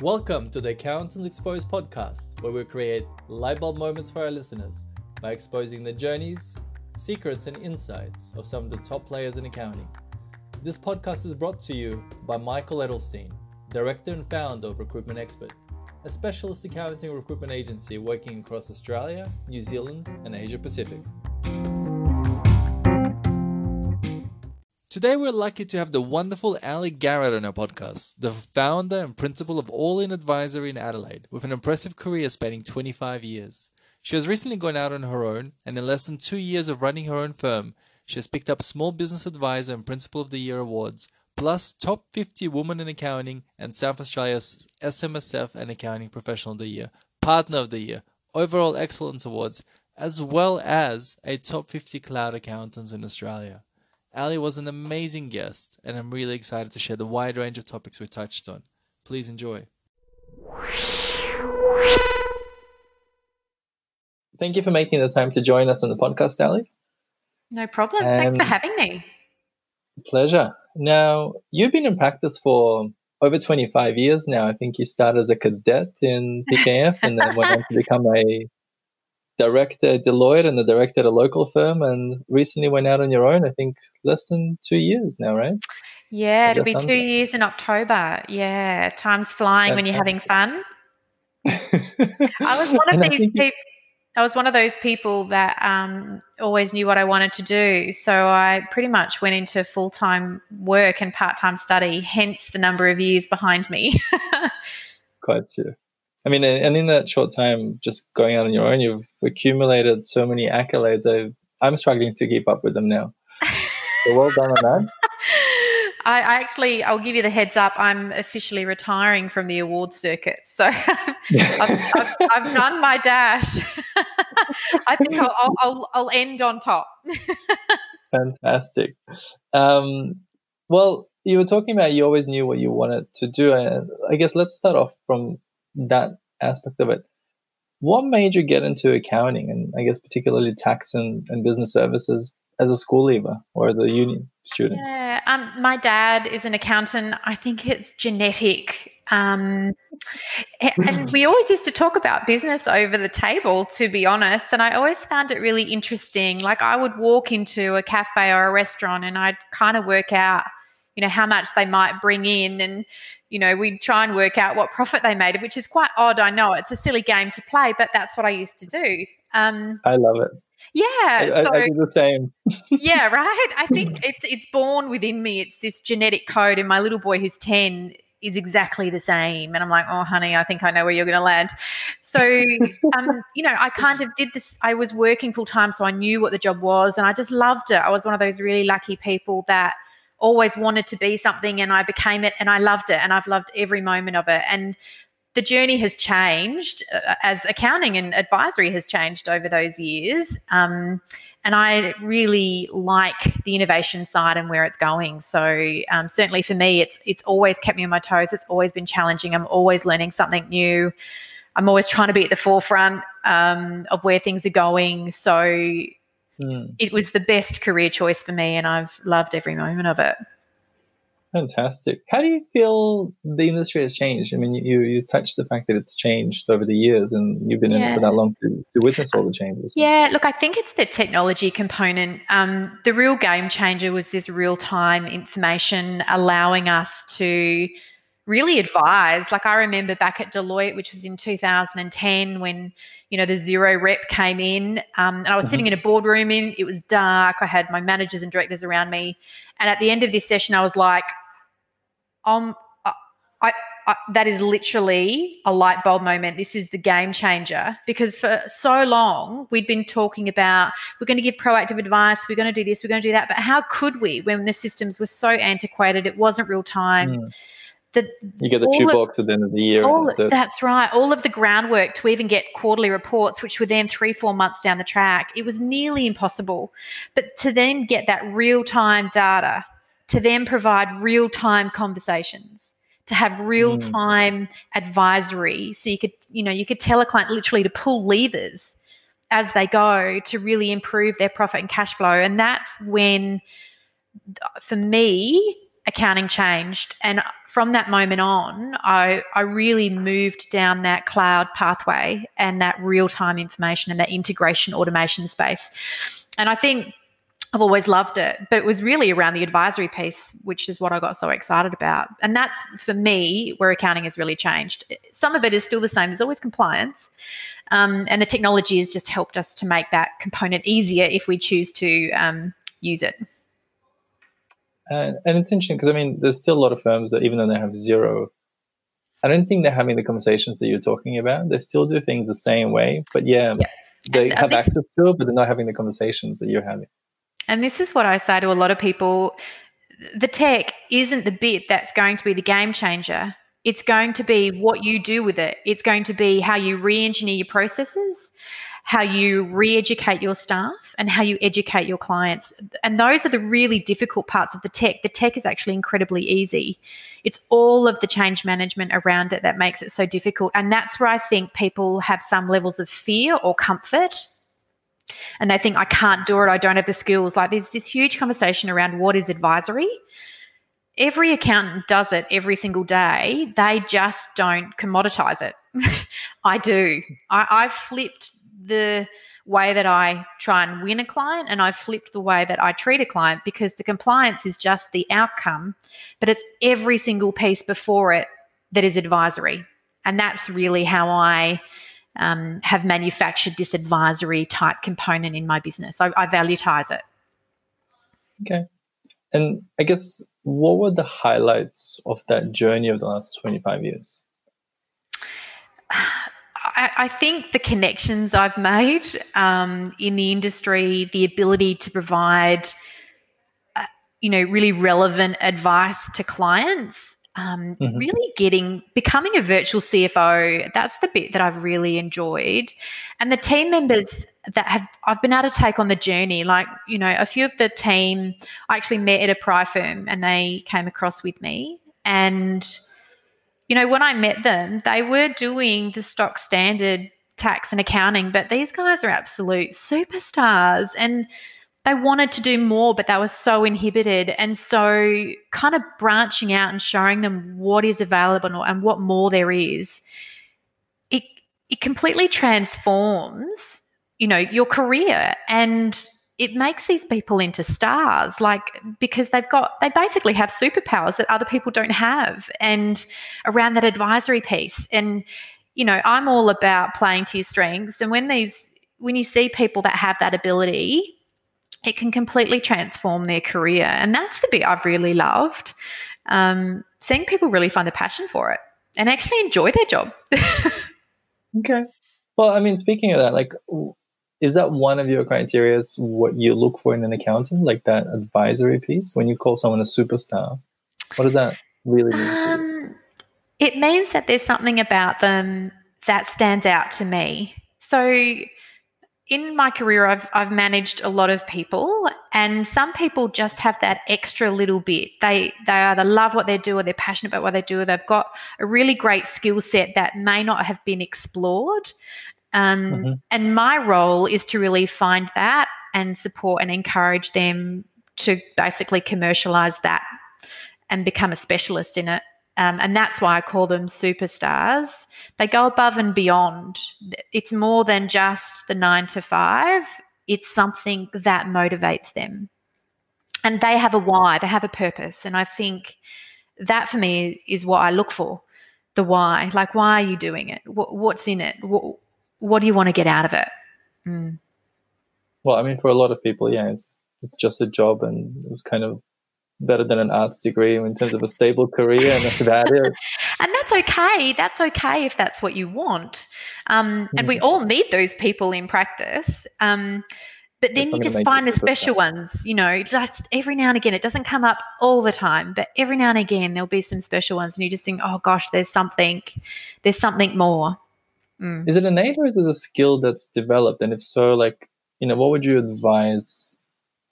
Welcome to the Accountants Exposed podcast, where we create light bulb moments for our listeners by exposing the journeys, secrets, and insights of some of the top players in accounting. This podcast is brought to you by Michael Edelstein, director and founder of Recruitment Expert, a specialist accounting recruitment agency working across Australia, New Zealand, and Asia Pacific. Today, we're lucky to have the wonderful Ali Garrett on our podcast, the founder and principal of All In Advisory in Adelaide, with an impressive career spanning 25 years. She has recently gone out on her own, and in less than two years of running her own firm, she has picked up Small Business Advisor and Principal of the Year awards, plus Top 50 Woman in Accounting and South Australia's SMSF and Accounting Professional of the Year, Partner of the Year, Overall Excellence Awards, as well as a Top 50 Cloud Accountants in Australia. Ali was an amazing guest, and I'm really excited to share the wide range of topics we touched on. Please enjoy. Thank you for making the time to join us on the podcast, Ali. No problem. Thanks for having me. Pleasure. Now, you've been in practice for over 25 years now. I think you started as a cadet in PKF and then went on to become a director at Deloitte and the director at a local firm, and recently went out on your own. I think less than two years now, right? Yeah, it'll be two years in October. Yeah, time's flying when you're having fun. I was one of these people. I was one of those people that um, always knew what I wanted to do. So I pretty much went into full time work and part time study, hence the number of years behind me. Quite true. I mean, and in that short time, just going out on your own, you've accumulated so many accolades. i am struggling to keep up with them now. So well done on that. I, I, actually, I'll give you the heads up. I'm officially retiring from the award circuit, so I've, I've, I've, done my dash. I think I'll, I'll, I'll, end on top. Fantastic. Um, well, you were talking about you always knew what you wanted to do, and I guess let's start off from that aspect of it. What made you get into accounting and I guess particularly tax and, and business services as a school leaver or as a uni student? Yeah, um, my dad is an accountant. I think it's genetic. Um, and we always used to talk about business over the table, to be honest. And I always found it really interesting. Like I would walk into a cafe or a restaurant and I'd kind of work out – you know how much they might bring in and you know we'd try and work out what profit they made which is quite odd i know it's a silly game to play but that's what i used to do um, i love it yeah I, so, I, do the same yeah right i think it's it's born within me it's this genetic code and my little boy who's 10 is exactly the same. And I'm like, oh, honey, I think I know where you're going to land. So, um, you know, I kind of did this. I was working full time, so I knew what the job was, and I just loved it. I was one of those really lucky people that always wanted to be something and I became it and I loved it and I've loved every moment of it. And the journey has changed uh, as accounting and advisory has changed over those years. Um, and I really like the innovation side and where it's going. So um, certainly for me, it's it's always kept me on my toes. It's always been challenging. I'm always learning something new. I'm always trying to be at the forefront um, of where things are going. So Mm. It was the best career choice for me, and I've loved every moment of it. Fantastic. How do you feel the industry has changed? I mean, you you touched the fact that it's changed over the years, and you've been yeah. in it for that long to, to witness all the changes. Yeah, look, I think it's the technology component. Um, the real game changer was this real time information allowing us to really advise. Like I remember back at Deloitte, which was in 2010, when you know the Xero rep came in, um, and I was mm-hmm. sitting in a boardroom. In it was dark. I had my managers and directors around me, and at the end of this session, I was like, um, I, I, that is literally a light bulb moment. This is the game changer because for so long we'd been talking about we're going to give proactive advice, we're going to do this, we're going to do that. But how could we when the systems were so antiquated? It wasn't real time. Mm the, you get the toolbox at the end of the year. All, that's, that's, right. All of the groundwork to even get quarterly reports, which were then three, four months down the track, it was nearly impossible. But to then get that real time data, to then provide real time conversations, to have real time mm. advisory, so you could, you know, you could tell a client literally to pull levers as they go to really improve their profit and cash flow. And that's when, for me, accounting changed. And from that moment on, I, I really moved down that cloud pathway and that real time information and that integration automation space. And I think I've always loved it, but it was really around the advisory piece, which is what I got so excited about. And that's for me where accounting has really changed. Some of it is still the same, there's always compliance. Um, and the technology has just helped us to make that component easier if we choose to um, use it. And, and it's interesting because I mean, there's still a lot of firms that even though they have Xero, I don't think they're having the conversations that you're talking about. They still do things the same way, but yeah, yeah. they and have access to it, but they're not having the conversations that you're having. And this is what I say to a lot of people the tech isn't the bit that's going to be the game changer. It's going to be what you do with it. It's going to be how you re engineer your processes, how you re educate your staff, and how you educate your clients. And those are the really difficult parts of the tech. The tech is actually incredibly easy. It's all of the change management around it that makes it so difficult. And that's where I think people have some levels of fear or comfort and they think I can't do it, I don't have the skills. Like there's this huge conversation around what is advisory. Every accountant does it every single day. They just don't commoditize it. I do. I, I've flipped the way that I try and win a client and I've flipped the way that I treat a client because the compliance is just the outcome, but it's every single piece before it that is advisory. And that's really how I um, have manufactured this advisory type component in my business. I, I valutize it. Okay. And I guess what were the highlights of that journey of the last 25 years? I, I think the connections I've made um, in the industry, the ability to provide, uh, you know, really relevant advice to clients um, mm-hmm. really getting becoming a virtual CFO. That's the bit that I've really enjoyed, and the team members that have I've been able to take on the journey. Like you know, a few of the team I actually met at a prior firm, and they came across with me, and you know, when I met them, they were doing the stock standard tax and accounting, but these guys are absolute superstars, and they wanted to do more, but they were so inhibited. And so, kind of branching out and showing them what is available and what more there is, it it completely transforms, you know, your career and it makes these people into stars like because they've got they basically have superpowers that other people don't have and around that advisory piece and you know i'm all about playing to your strengths and when these when you see people that have that ability it can completely transform their career. And that's the bit I've really loved. Um, seeing people really find a passion for it and actually enjoy their job. okay. Well, I mean, speaking of that, like, is that one of your criteria? What you look for in an accountant, like that advisory piece? When you call someone a superstar, what does that really mean? Um, it means that there's something about them that stands out to me. So, in my career I've I've managed a lot of people and some people just have that extra little bit. They they either love what they do or they're passionate about what they do or they've got a really great skill set that may not have been explored. Um, mm-hmm. and my role is to really find that and support and encourage them to basically commercialize that and become a specialist in it. Um, and that's why I call them superstars. They go above and beyond. It's more than just the nine to five, it's something that motivates them. And they have a why, they have a purpose. And I think that for me is what I look for the why. Like, why are you doing it? What, what's in it? What, what do you want to get out of it? Mm. Well, I mean, for a lot of people, yeah, it's it's just a job, and it was kind of better than an arts degree in terms of a stable career, and that's about it. and that's okay. That's okay if that's what you want. Um, and we mm. all need those people in practice. Um, but then you just find the special ones, you know, just every now and again. It doesn't come up all the time, but every now and again there'll be some special ones, and you just think, oh gosh, there's something, there's something more. Mm. Is it innate or is it a skill that's developed? And if so, like, you know, what would you advise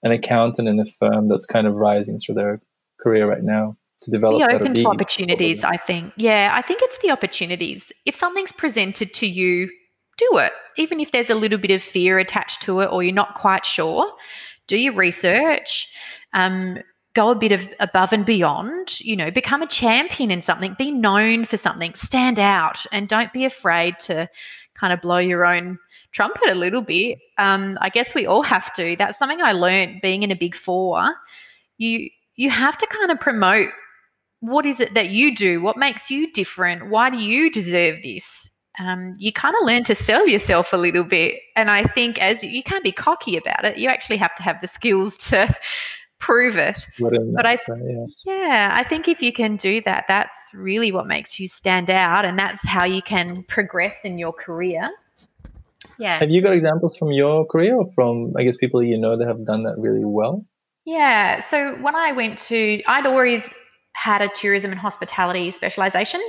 an accountant in a firm that's kind of rising through their career right now to develop be open to opportunities i think. Yeah i think it's the opportunities. If something's presented to you do it. Even if there's a little bit of fear attached to it or you're not quite sure do your research. Um, go a bit of above and beyond, you know, become a champion in something, be known for something, stand out, and don't be afraid to kind of blow your own trumpet a little bit. Um, I guess we all have to. That's something I learned being in a big four. You you have to kind of promote what is it that you do? What makes you different? Why do you deserve this? Um, you kind of learn to sell yourself a little bit. And I think as you, you can't be cocky about it, you actually have to have the skills to prove it. But I, yeah. yeah, I think if you can do that, that's really what makes you stand out, and that's how you can progress in your career. Yeah. Have you got examples from your career or from, I guess, people you know that have done that really well? Yeah. So when I went to, I'd always had a tourism and hospitality specialization,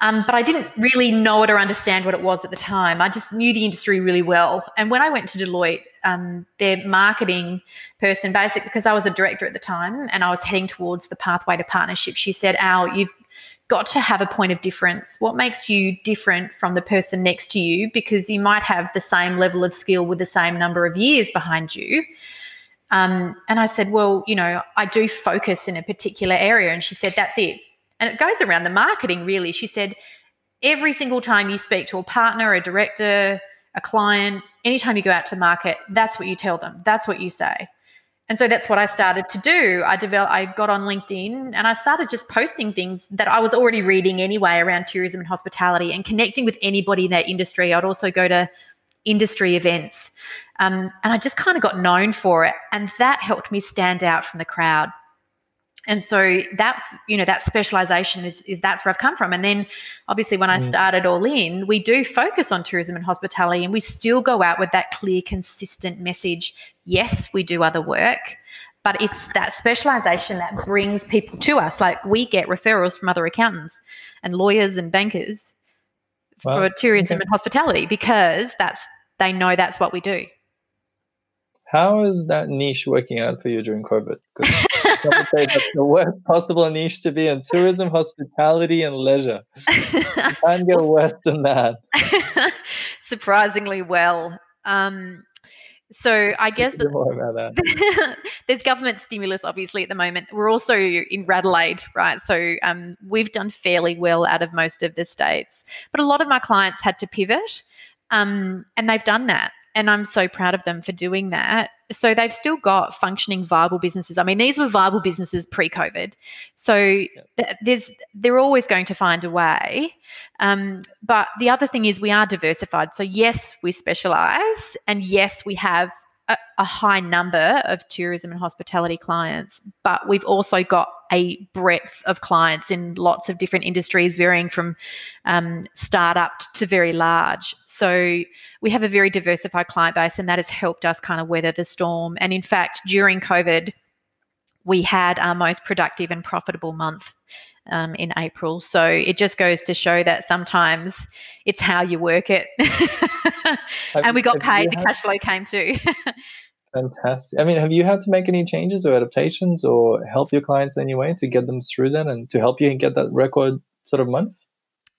um, but I didn't really know it or understand what it was at the time. I just knew the industry really well. And when I went to Deloitte, um, their marketing person, basically, because I was a director at the time and I was heading towards the pathway to partnership, she said, Al, you've got to have a point of difference. What makes you different from the person next to you? Because you might have the same level of skill with the same number of years behind you. Um, and I said, Well, you know, I do focus in a particular area. And she said, That's it. And it goes around the marketing, really. She said, Every single time you speak to a partner, a director, a client, anytime you go out to the market, that's what you tell them. That's what you say. And so that's what I started to do. I developed, I got on LinkedIn and I started just posting things that I was already reading anyway around tourism and hospitality and connecting with anybody in that industry. I'd also go to industry events. Um, and I just kind of got known for it. And that helped me stand out from the crowd and so that's you know that specialization is, is that's where i've come from and then obviously when i mm. started all in we do focus on tourism and hospitality and we still go out with that clear consistent message yes we do other work but it's that specialization that brings people to us like we get referrals from other accountants and lawyers and bankers well, for tourism okay. and hospitality because that's they know that's what we do how is that niche working out for you during covid because some would say that's the worst possible niche to be in tourism, hospitality, and leisure. you can't get worse than that. Surprisingly well. Um, so I guess that, there's government stimulus obviously at the moment. We're also in Radelaide, right? So um, we've done fairly well out of most of the states, but a lot of my clients had to pivot, um, and they've done that and I'm so proud of them for doing that. So they've still got functioning viable businesses. I mean, these were viable businesses pre-COVID. So th- there's they're always going to find a way. Um, but the other thing is we are diversified. So yes, we specialize, and yes, we have a, high number of tourism and hospitality clients, but we've also got a breadth of clients in lots of different industries, varying from um, startup to very large. So we have a very diversified client base, and that has helped us kind of weather the storm. And in fact, during COVID, we had our most productive and profitable month um, in April. So it just goes to show that sometimes it's how you work it. and we got paid, the cash flow came too. Fantastic. I mean, have you had to make any changes or adaptations or help your clients in any way to get them through that and to help you get that record sort of month?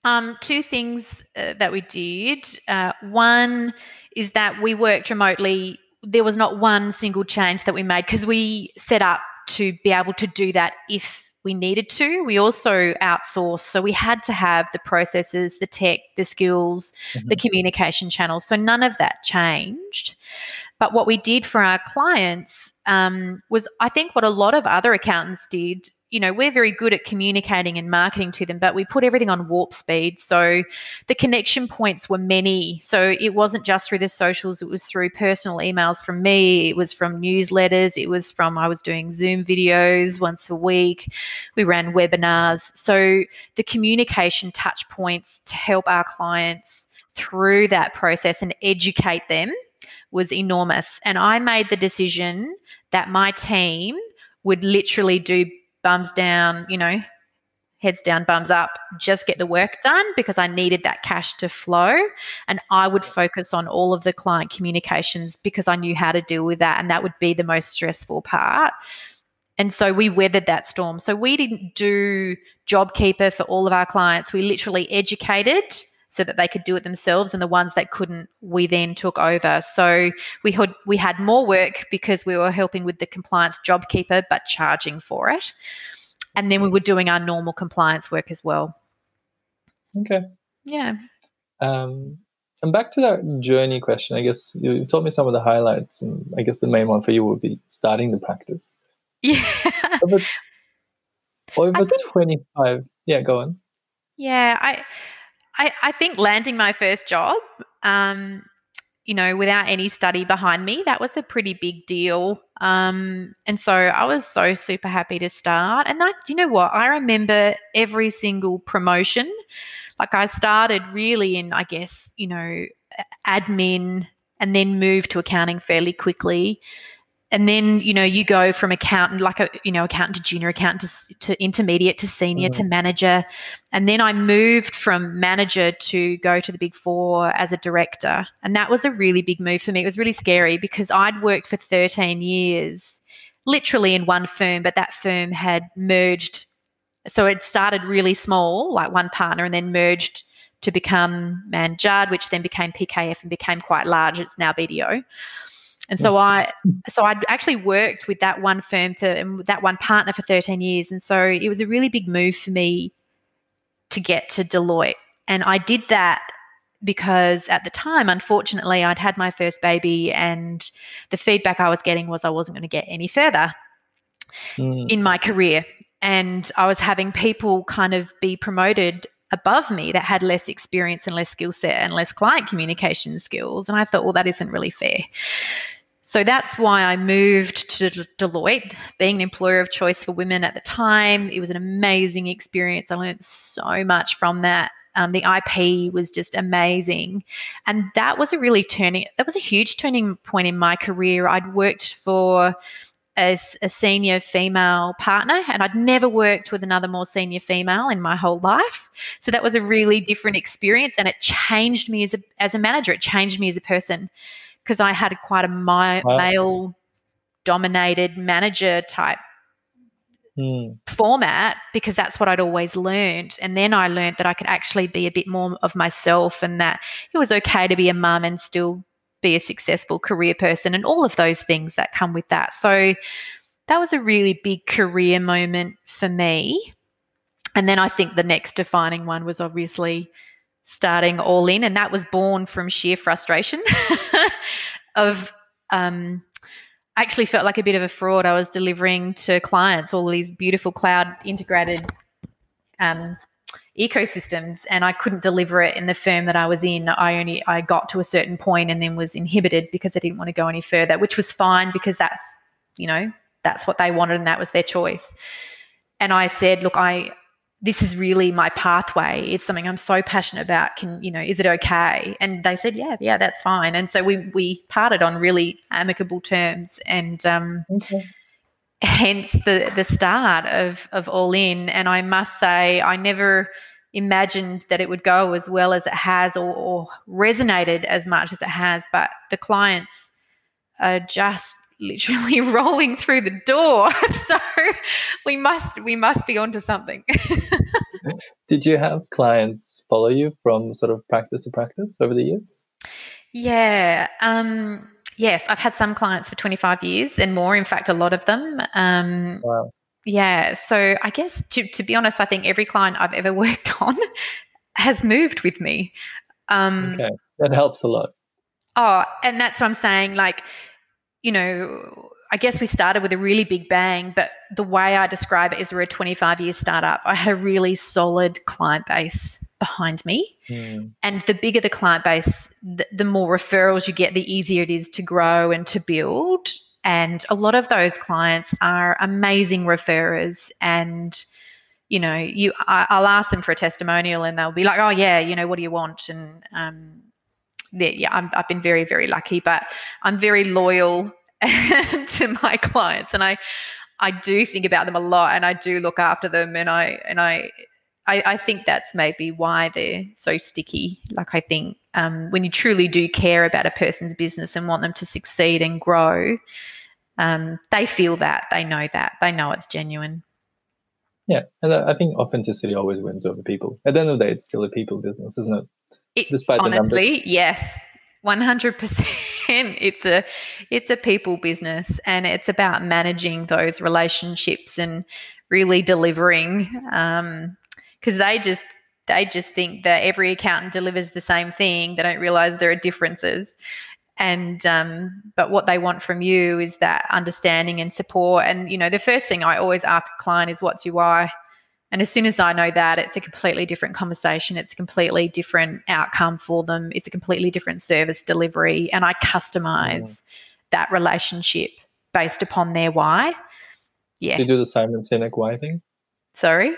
Um, two things uh, that we did. Uh, one is that we worked remotely. There was not one single change that we made because we set up to be able to do that if we needed to. We also outsourced. So we had to have the processes, the tech, the skills, mm-hmm. the communication channels. So none of that changed. But what we did for our clients um, was, I think, what a lot of other accountants did you know, we're very good at communicating and marketing to them, but we put everything on warp speed. So the connection points were many. So it wasn't just through the socials, it was through personal emails from me, it was from newsletters, it was from I was doing Zoom videos once a week. We ran webinars. So the communication touch points to help our clients through that process and educate them was enormous. And I made the decision that my team would literally do bums down, you know, heads down, bums up, just get the work done because I needed that cash to flow. And I would focus on all of the client communications because I knew how to deal with that. And that would be the most stressful part. And so we weathered that storm. So we didn't do JobKeeper for all of our clients. We literally educated so that they could do it themselves and the ones that couldn't we then took over. So we had we had more work because we were helping with the compliance job keeper but charging for it. And then we were doing our normal compliance work as well. Okay. Yeah. Um, and back to that journey question i guess you, you told me some of the highlights and i guess the main one for you would be starting the practice. Yeah. Over, over think, 25 yeah go on. Yeah i I, I think landing my first job, um, you know, without any study behind me, that was a pretty big deal. Um, and so I was so super happy to start. And that, you know what? I remember every single promotion. Like I started really in, I guess, you know, admin and then moved to accounting fairly quickly and then you know you go from accountant like a you know accountant to junior accountant to, to intermediate to senior mm-hmm. to manager. And then i moved from manager to go to the big four as a director. And that was a really big move for me. It was really scary because i'd worked for 13 years literally in one firm but that firm had merged so it started really small like one partner and then merged to become Mann Judd which then became pkf and became quite large. It's now bdo and so I, so I'd actually worked with that one firm for that one partner for 13 years. And so it was a really big move for me to get to Deloitte. And I did that because at the time, unfortunately, I'd had my first baby, and the feedback I was getting was I wasn't going to get any further mm. in my career. And I was having people kind of be promoted above me that had less experience and less skill set and less client communication skills. And I thought, well, that isn't really fair. So that's why I moved to Deloitte, being an employer of choice for women at the time. It was an amazing experience. I learned so much from that. Um, the IP was just amazing. And that was a really turning, that was a huge turning point in my career. I'd worked for a, a, senior female partner, and I'd never worked with another more senior female in my whole life. So that was a really different experience, and it changed me as a as a manager. It changed me as a person because I had quite a my, wow. male dominated manager type mm. format because that's what I'd always learned. And then I learned that I could actually be a bit more of myself and that it was okay to be a mum and still be a successful career person and all of those things that come with that. So that was a really big career moment for me. And then I think the next defining one was obviously starting all in and that was born from sheer frustration of um, actually felt like a bit of a fraud. I was delivering to clients all these beautiful cloud integrated um, ecosystems, and I couldn't deliver it in the firm that I was in. I only I got to a certain point and then was inhibited because I didn't want to go any further, which was fine because that's you know that's what they wanted and that was their choice. And I said, look, I this is really my pathway. It's something I'm so passionate about. Can you know, is it okay? And they said, yeah, yeah, that's fine. And so we we parted on really amicable terms, and um, okay. Hence the the start of of All In. And I must say, I never imagined that it would go as well as it has, or, or resonated as much as it has. But the clients are just literally rolling through the door. so we must we must be onto something. Did you have clients follow you from sort of practice to practice over the years? Yeah. Um, yes, I've had some clients for 25 years and more. In fact, a lot of them. Um, wow. Yeah. So I guess to, to be honest, I think every client I've ever worked on has moved with me. Um, okay. That helps a lot. Oh, and that's what I'm saying. Like, you know, I guess we started with a really big bang, but the way I describe it is we're a 25 year startup. I had a really solid client base behind me. Mm. And the bigger the client base, the, the more referrals you get, the easier it is to grow and to build. And a lot of those clients are amazing referrers and you know, you I, will ask them for a testimonial, and they'll be like, "Oh yeah, you know, what do you want?" And um, yeah, i have been very, very lucky, but I'm very loyal to my clients, and I, I do think about them a lot, and I do look after them, and I, and I, I, I think that's maybe why they're so sticky. Like I think um, when you truly do care about a person's business and want them to succeed and grow, um, they feel that, they know that, they know it's genuine. Yeah, and I think authenticity always wins over people. At the end of the day, it's still a people business, isn't it? It, Despite honestly, yes, one hundred percent. It's a it's a people business, and it's about managing those relationships and really delivering. Um, because they just they just think that every accountant delivers the same thing. They don't realize there are differences. And um, but what they want from you is that understanding and support. And you know, the first thing I always ask a client is, "What's your why?" And as soon as I know that, it's a completely different conversation. It's a completely different outcome for them. It's a completely different service delivery. And I customize mm. that relationship based upon their why. Yeah. You do the Simon Sinek why thing? Sorry?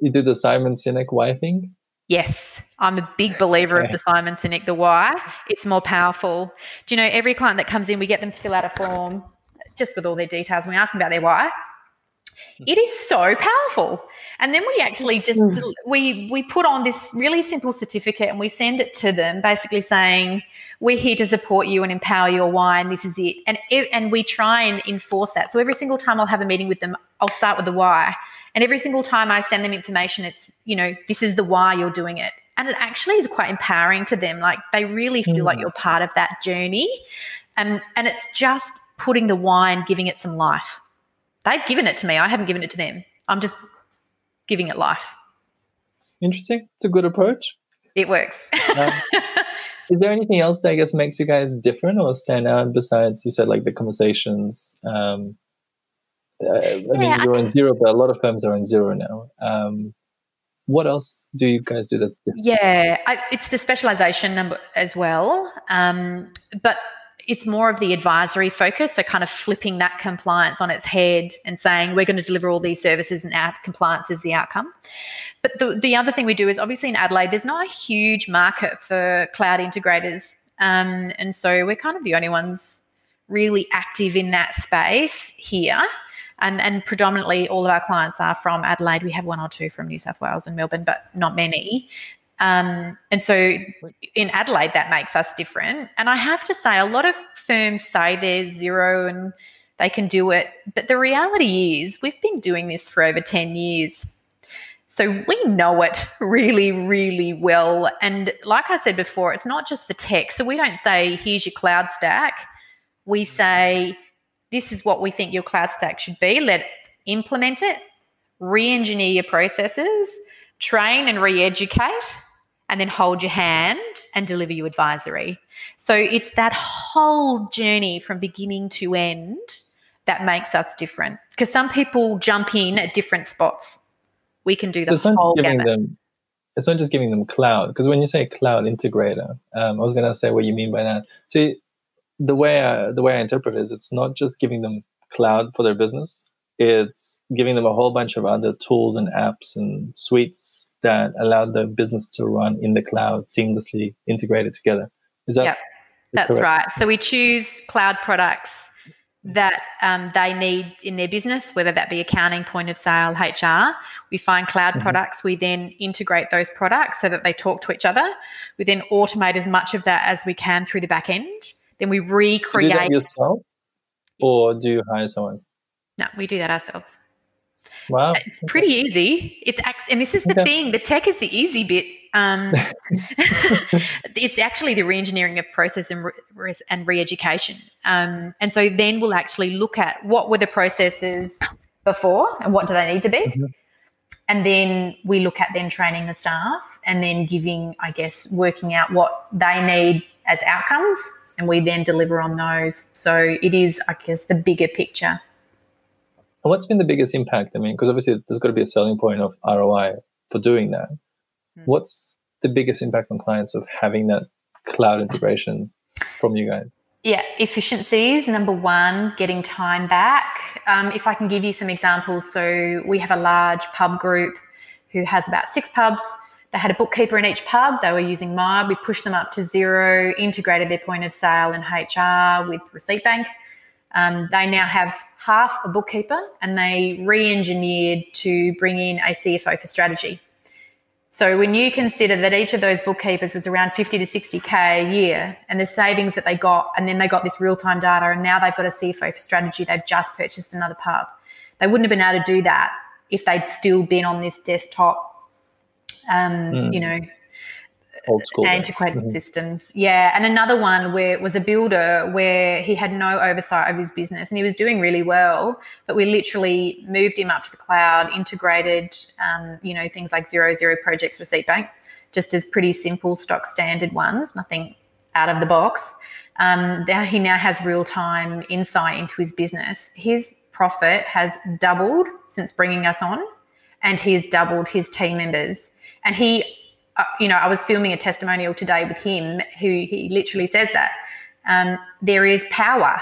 You do the Simon Sinek why thing? Yes, I'm a big believer okay. of the Simon Sinek, the why. It's more powerful. Do you know, every client that comes in, we get them to fill out a form just with all their details and we ask them about their why. It is so powerful. And then we actually just mm. we we put on this really simple certificate and we send it to them basically saying we're here to support you and empower your why and this is it. And it, and we try and enforce that. So every single time I'll have a meeting with them, I'll start with the why. And every single time I send them information it's, you know, this is the why you're doing it. And it actually is quite empowering to them. Like they really feel mm. like you're part of that journey. And and it's just putting the why and giving it some life. They've given it to me. I haven't given it to them. I'm just giving it life. Interesting. It's a good approach. It works. um, is there anything else that I guess makes you guys different or stand out besides you said like the conversations? Um, uh, I yeah, mean, you're I, in Xero, but a lot of firms are in Xero now. Um, what else do you guys do that's different? Yeah, I, it's the specialization number as well. Um, but it's more of the advisory focus. So, kind of flipping that compliance on its head and saying, we're going to deliver all these services and out- compliance is the outcome. But the, the other thing we do is obviously in Adelaide, there's not a huge market for cloud integrators. Um, and so, we're kind of the only ones really active in that space here. And, and predominantly all of our clients are from Adelaide. We have one or two from New South Wales and Melbourne, but not many. Um, and so in Adelaide, that makes us different. And I have to say, a lot of firms say they're Xero and they can do it. But the reality is, we've been doing this for over 10 years. So we know it really, really well. And like I said before, it's not just the tech. So we don't say, here's your cloud stack. We say, this is what we think your cloud stack should be. Let's implement it, re engineer your processes, train and re educate and then hold your hand and deliver you advisory. So it's that whole journey from beginning to end that makes us different. Because some people jump in at different spots. We can do the so whole gamut. Them, it's not just giving them cloud. Because when you say cloud integrator, um, I was going to say what you mean by that. So the way I, the way I interpret it is, it's not just giving them cloud for their business. It's giving them a whole bunch of other tools and apps and suites that allow the business to run in the cloud seamlessly integrated together. Is that? Yep, that's correct? right. So we choose cloud products that um, they need in their business, whether that be accounting, point of sale, HR. We find cloud mm-hmm. products. We then integrate those products so that they talk to each other. We then automate as much of that as we can through the back end. Then we recreate. Do you yourself, or do you hire someone? No, we do that ourselves. Wow. It's pretty easy. It's and this is the okay. thing. The tech is the easy bit. Um, it's actually the reengineering of process and re- and re-education. Um, and so then we'll actually look at what were the processes before and what do they need to be. Mm-hmm. And then we look at then training the staff and then giving, I guess, working out what they need as outcomes. And we then deliver on those. So it is, I guess, the bigger picture what's been the biggest impact? I mean, because obviously there's got to be a selling point of ROI for doing that. Mm-hmm. What's the biggest impact on clients of having that cloud integration from you guys? Yeah, efficiencies, number one, getting time back. Um, if I can give you some examples, so we have a large pub group who has about six pubs. They had a bookkeeper in each pub. They were using MYOB. We pushed them up to Xero, integrated their point of sale and HR with Receipt Bank. Um, they now have half a bookkeeper and they re engineered to bring in a CFO for strategy. So when you consider that each of those bookkeepers was around 50 to 60K a year and the savings that they got, and then they got this real time data, and now they've got a CFO for strategy, they've just purchased another pub. They wouldn't have been able to do that if they'd still been on this desktop, um, mm. you know, old school antiquated mm-hmm. systems. Yeah, and another one where was a builder where he had no oversight of his business and he was doing really well, but we literally moved him up to the cloud, integrated, um, you know, things like Xero Xero Projects receipt bank, just as pretty simple stock standard ones, nothing out of the box. Um, now he now has real time insight into his business. His profit has doubled since bringing us on, and he's doubled his team members. And he, uh, you know, I was filming a testimonial today with him who he literally says that um, there is power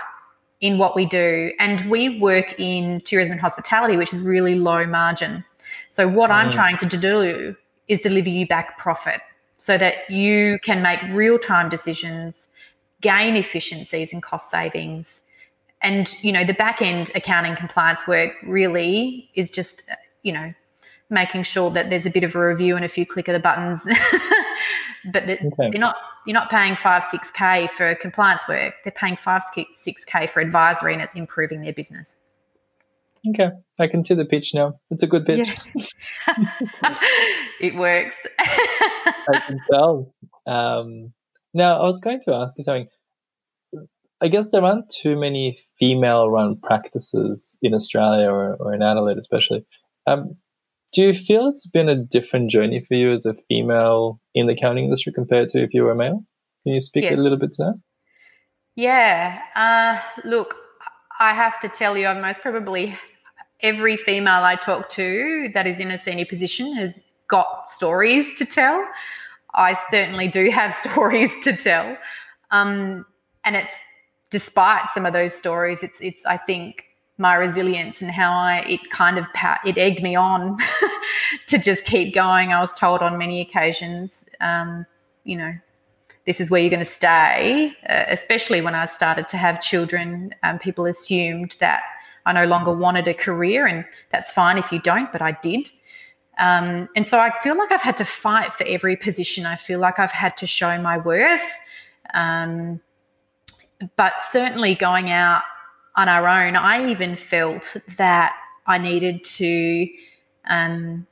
in what we do, and we work in tourism and hospitality, which is really low margin. So what mm. I'm trying to do is deliver you back profit so that you can make real time decisions gain efficiencies and cost savings. And, you know, the back end accounting compliance work really is just, you know, making sure that there's a bit of a review and a few click of the buttons. but okay. they're not you're not paying five, six K for compliance work. They're paying five, six K for advisory and it's improving their business. Okay. I can see the pitch now. It's a good pitch. Yeah. it works. I can tell. Um, now, I was going to ask you something. I guess there aren't too many female run practices in Australia or, or in Adelaide, especially. Um, do you feel it's been a different journey for you as a female in the accounting industry compared to if you were a male? Can you speak a little bit to that? Yeah. Uh, look, I have to tell you, I'm most probably every female I talk to that is in a senior position has got stories to tell. I certainly do have stories to tell. Um, and it's despite some of those stories, it's it's I think my resilience and how I it kind of it egged me on to just keep going. I was told on many occasions, um, you know, this is where you're going to stay. Uh, especially when I started to have children, um, people assumed that I no longer wanted a career, and that's fine if you don't, but I did. Um, and so I feel like I've had to fight for every position. I feel like I've had to show my worth. Um, but certainly going out on our own, I even felt that I needed to um,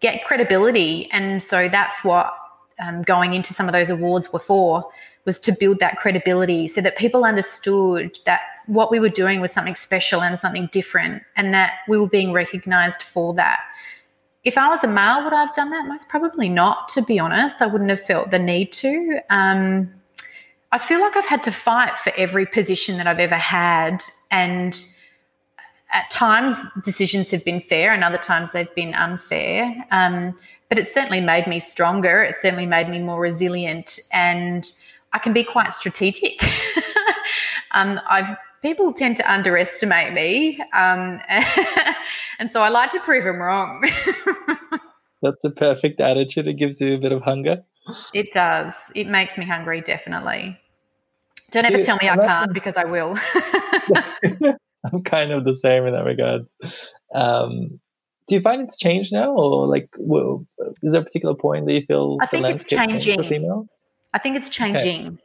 get credibility. And so that's what um, going into some of those awards were for was to build that credibility so that people understood that what we were doing was something special and something different and that we were being recognized for that if I was a male, would I have done that? Most probably not, to be honest. I wouldn't have felt the need to. Um, I feel like I've had to fight for every position that I've ever had. And at times, decisions have been fair, and other times they've been unfair. Um, but it certainly made me stronger. It certainly made me more resilient. And I can be quite strategic. um, I've people tend to underestimate me. Um, and so I like to prove them wrong. That's a perfect attitude. It gives you a bit of hunger. It does. It makes me hungry, definitely. Don't ever tell me I can't because I will. I'm kind of the same in that regards. Um, do you find it's changed now, or like, well, is there a particular point that you feel I think it's changing. For I think it's changing. Okay.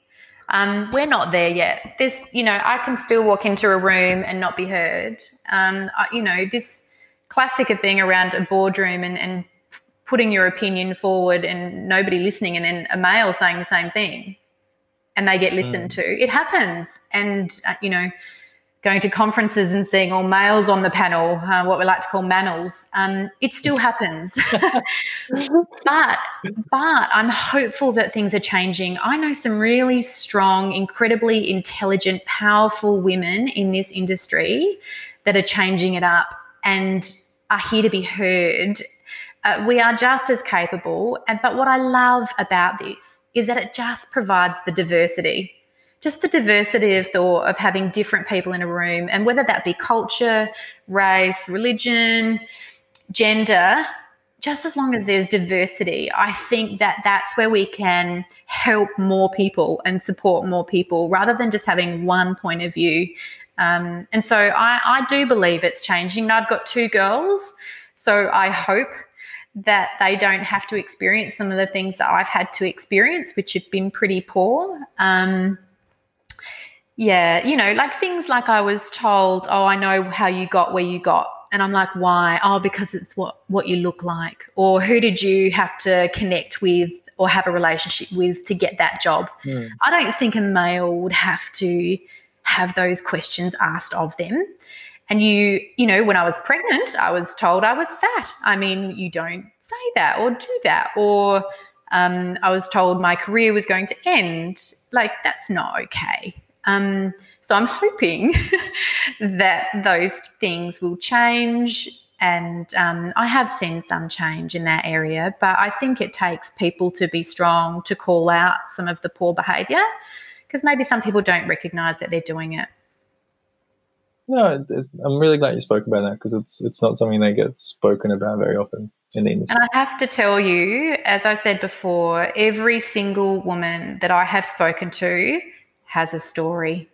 Um, we're not there yet. This, you know, I can still walk into a room and not be heard. Um, I, you know, this classic of being around a boardroom and, and putting your opinion forward and nobody listening, and then a male saying the same thing, and they get listened mm. to. It happens, and uh, you know, going to conferences and seeing all males on the panel, uh, what we like to call manels, um, it still happens. but but I'm hopeful that things are changing. I know some really strong, incredibly intelligent, powerful women in this industry that are changing it up and are here to be heard. Uh, we are just as capable. But what I love about this is that it just provides the diversity just the diversity of thought of having different people in a room, and whether that be culture, race, religion, gender, just as long as there's diversity, I think that that's where we can help more people and support more people rather than just having one point of view. Um, and so I, I do believe it's changing. I've got two girls, so I hope that they don't have to experience some of the things that I've had to experience, which have been pretty poor. Um, yeah, you know, like things like I was told, "Oh, I know how you got where you got." And I'm like, "Why?" "Oh, because it's what what you look like." Or "Who did you have to connect with or have a relationship with to get that job. Mm. I don't think a male would have to have those questions asked of them. And you, you know, when I was pregnant, I was told I was fat. I mean, you don't say that or do that. Or um, I was told my career was going to end. Like, that's not okay. Um, so I'm hoping that those things will change. And um, I have seen some change in that area, but I think it takes people to be strong to call out some of the poor behaviour because maybe some people don't recognise that they're doing it. No, I'm really glad you spoke about that because it's it's not something that gets spoken about very often in the industry. And I have to tell you, as I said before, every single woman that I have spoken to has a story.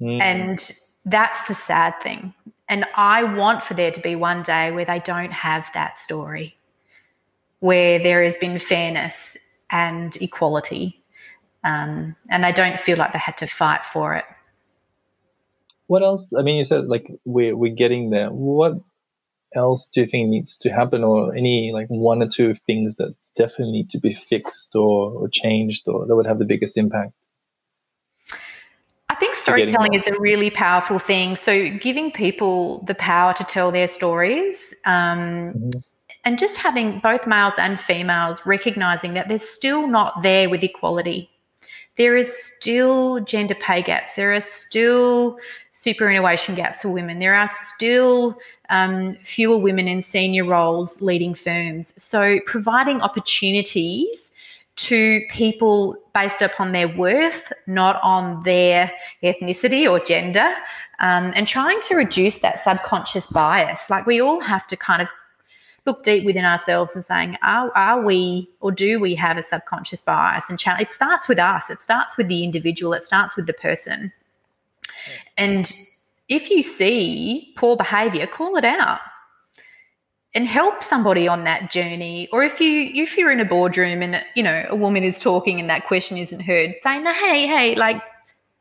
Mm. And that's the sad thing. And I want for there to be one day where they don't have that story, where there has been fairness and equality, um, and they don't feel like they had to fight for it. What else? I mean, you said like we're we're getting there. What else do you think needs to happen, or any like one or two things that definitely need to be fixed or, or changed, or that would have the biggest impact? I think storytelling is a really powerful thing. So, giving people the power to tell their stories um, Mhm. and just having both males and females recognizing that they're still not there with equality. There is still gender pay gaps. There are still superannuation gaps for women. There are still um, fewer women in senior roles leading firms. So, providing opportunities to people based upon their worth, not on their ethnicity or gender, um, and trying to reduce that subconscious bias. Like we all have to kind of look deep within ourselves and saying, are, are we or do we have a subconscious bias? And challenge, it starts with us, it starts with the individual, it starts with the person. And if you see poor behavior, call it out and help somebody on that journey. Or if you if you're in a boardroom and you know a woman is talking and that question isn't heard say no hey hey like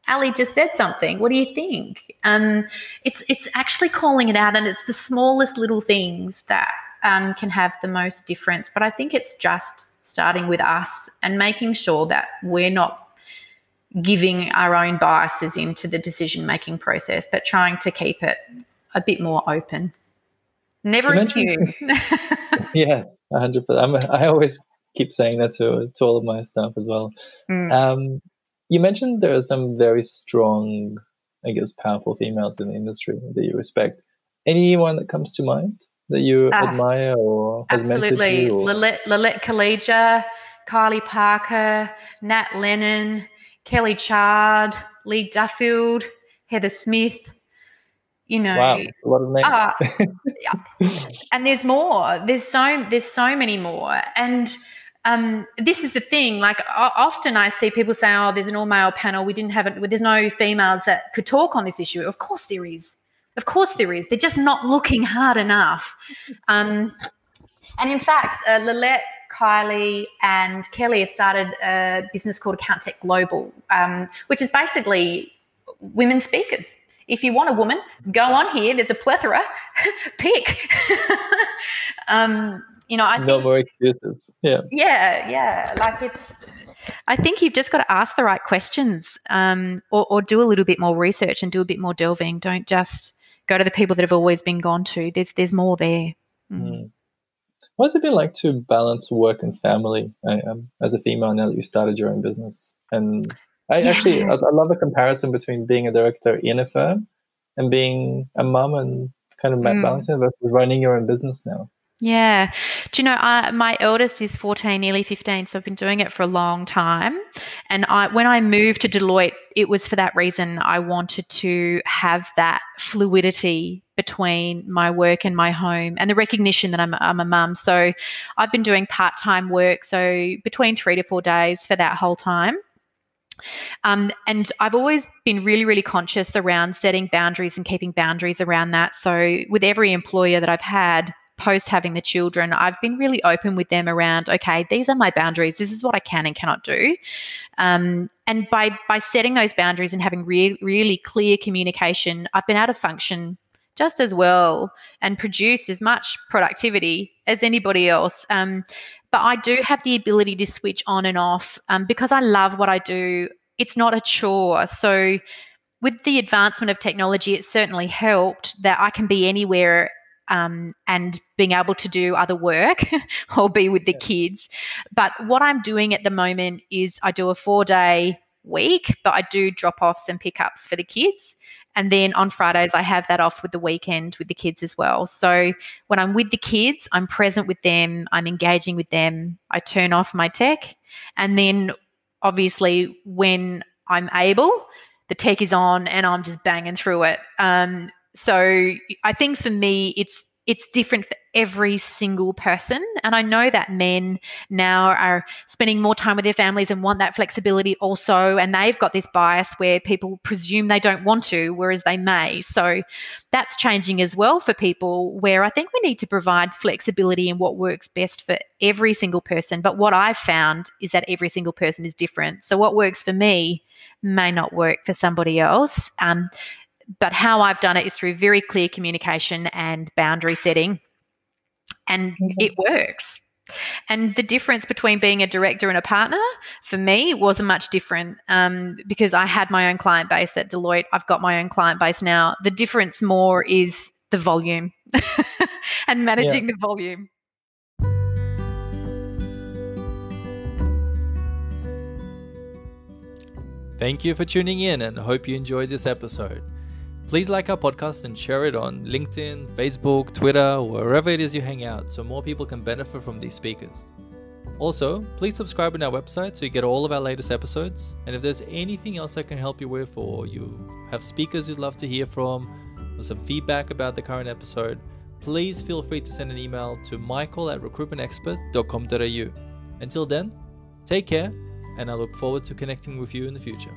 ali just said something. What do you think? Um it's it's actually calling it out and it's the smallest little things that um, can have the most difference but i think it's just starting with us and making sure that we're not giving our own biases into the decision making process but trying to keep it a bit more open Never You assume. yes, hundred percent. I always keep saying that to to all of my staff as well. Mm. Um, you mentioned there are some very strong, I guess, powerful females in the industry that you respect. Anyone that comes to mind that you Ah, admire or has mentored Absolutely. you? Or, Lilette, Lilette Kaleja, Kylie Parker, Nat Lennon, Kelly Chard, Lee Duffield, Heather Smith. You know, wow, a lot of names. Ah, and there's more. There's so there's so many more. And um, this is the thing. Like o- often I see people say, "Oh, there's an all male panel. We didn't have it. There's no females that could talk on this issue." Of course there is. Of course there is. They're just not looking hard enough. Um, and in fact, uh, Lilette, Kylie, and Kelly have started a business called Account Tech Global, um, which is basically women speakers. If you want a woman, go on here. There's a plethora. Pick. um, you know, I no think, more excuses. Yeah. yeah, yeah. Like it's. I think you've just got to ask the right questions, um, or, or do a little bit more research and do a bit more delving. Don't just go to the people that have always been gone to. There's there's more there. Mm. Mm. What's it been like to balance work and family uh, um, as a female now that you started your own business? And I Yeah. actually, I, I love the comparison between being a director in a firm and being a mum and kind of Mm. balancing versus running your own business now. Yeah. Do you know, I, my eldest is 14, nearly 15, so I've been doing it for a long time. And I, when I moved to Deloitte, it was for that reason. I wanted to have that fluidity between my work and my home and the recognition that I'm, I'm a mum. So I've been doing part time work, so between three to four days for that whole time. Um, and I've always been really, really conscious around setting boundaries and keeping boundaries around that. So, with every employer that I've had post having the children, I've been really open with them around, okay, these are my boundaries. This is what I can and cannot do. Um, and by by setting those boundaries and having re- really clear communication, I've been able to function just as well and produce as much productivity as anybody else. Um, but I do have the ability to switch on and off um, because I love what I do. It's not a chore. So, with the advancement of technology, it certainly helped that I can be anywhere um, and being able to do other work or be with the yeah. kids. But what I'm doing at the moment is I do a four day week, but I do drop offs and pickups for the kids. And then on Fridays, I have that off with the weekend with the kids as well. So when I'm with the kids, I'm present with them, I'm engaging with them, I turn off my tech. And then obviously, when I'm able, the tech is on and I'm just banging through it. Um, so I think for me, it's it's different for every single person. And I know that men now are spending more time with their families and want that flexibility also. And they've got this bias where people presume they don't want to, whereas they may. So that's changing as well for people, where I think we need to provide flexibility in what works best for every single person. But what I've found is that every single person is different. So what works for me may not work for somebody else. Um, but how I've done it is through very clear communication and boundary setting, and okay. it works. And the difference between being a director and a partner for me wasn't much different um, because I had my own client base at Deloitte. I've got my own client base now. The difference more is the volume and managing yeah. the volume. Thank you for tuning in and hope you enjoyed this episode. Please like our podcast and share it on LinkedIn, Facebook, Twitter, wherever it is you hang out so more people can benefit from these speakers. Also, please subscribe on our website so you get all of our latest episodes. And if there's anything else I can help you with, or you have speakers you'd love to hear from, or some feedback about the current episode, please feel free to send an email to michael at recruitmentexpert.com.au. Until then, take care, and I look forward to connecting with you in the future.